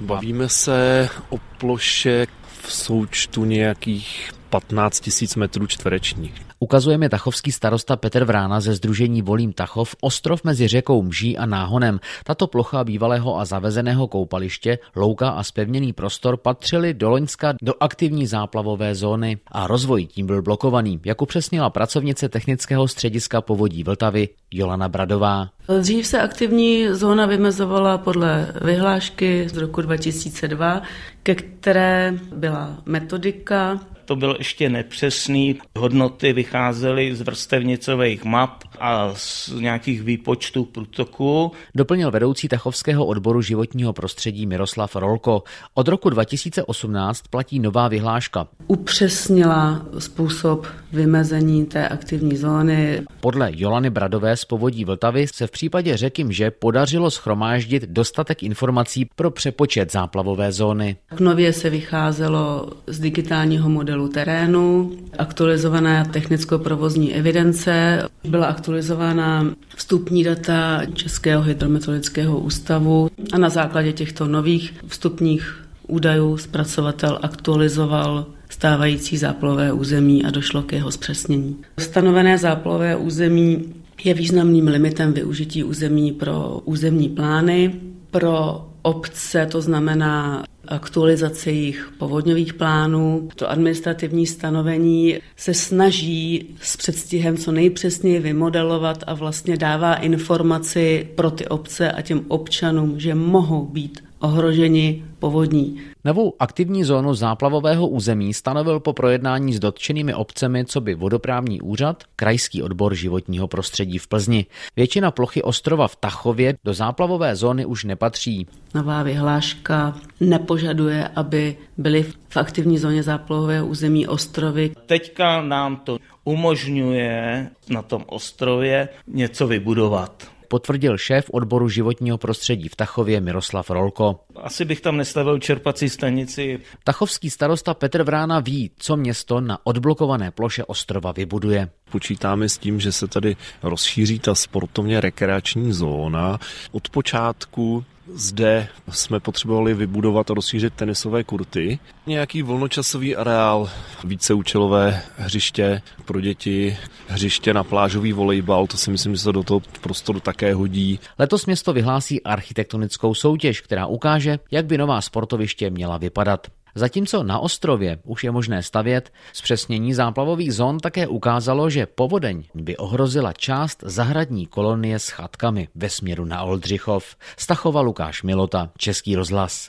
Bavíme se o ploše v součtu nějakých 15 tisíc metrů čtverečních. Ukazuje mi tachovský starosta Petr Vrána ze Združení Volím Tachov ostrov mezi řekou Mží a Náhonem. Tato plocha bývalého a zavezeného koupaliště, louka a spevněný prostor patřily do Loňska do aktivní záplavové zóny a rozvoj tím byl blokovaný, jak upřesnila pracovnice technického střediska povodí Vltavy Jolana Bradová. Dřív se aktivní zóna vymezovala podle vyhlášky z roku 2002, ke které byla metodika to byl ještě nepřesný. Hodnoty vycházely z vrstevnicových map a z nějakých výpočtů průtoku. Doplnil vedoucí Tachovského odboru životního prostředí Miroslav Rolko. Od roku 2018 platí nová vyhláška. Upřesnila způsob vymezení té aktivní zóny. Podle Jolany Bradové z povodí Vltavy se v případě řeky Mže podařilo schromáždit dostatek informací pro přepočet záplavové zóny. Nově se vycházelo z digitálního modelu terénu, aktualizovaná technicko-provozní evidence, byla aktualizována vstupní data Českého hydrometeorologického ústavu a na základě těchto nových vstupních údajů zpracovatel aktualizoval stávající záplové území a došlo k jeho zpřesnění. Stanovené záplové území je významným limitem využití území pro územní plány. Pro obce to znamená aktualizaci jejich povodňových plánů. To administrativní stanovení se snaží s předstihem co nejpřesněji vymodelovat a vlastně dává informaci pro ty obce a těm občanům, že mohou být ohroženi povodní. Novou aktivní zónu záplavového území stanovil po projednání s dotčenými obcemi, co by vodoprávní úřad, krajský odbor životního prostředí v Plzni. Většina plochy ostrova v Tachově do záplavové zóny už nepatří. Nová vyhláška nepožaduje, aby byly v aktivní zóně záplavového území ostrovy. Teďka nám to umožňuje na tom ostrově něco vybudovat potvrdil šéf odboru životního prostředí v Tachově Miroslav Rolko. Asi bych tam nestavil čerpací stanici. Tachovský starosta Petr Vrána ví, co město na odblokované ploše ostrova vybuduje. Počítáme s tím, že se tady rozšíří ta sportovně rekreační zóna. Od počátku zde jsme potřebovali vybudovat a rozšířit tenisové kurty. Nějaký volnočasový areál, víceúčelové hřiště pro děti, hřiště na plážový volejbal, to si myslím, že se do toho prostoru také hodí. Letos město vyhlásí architektonickou soutěž, která ukáže, jak by nová sportoviště měla vypadat. Zatímco na ostrově už je možné stavět, zpřesnění záplavových zón také ukázalo, že povodeň by ohrozila část zahradní kolonie s chatkami ve směru na Oldřichov. Stachova Lukáš Milota, Český rozhlas.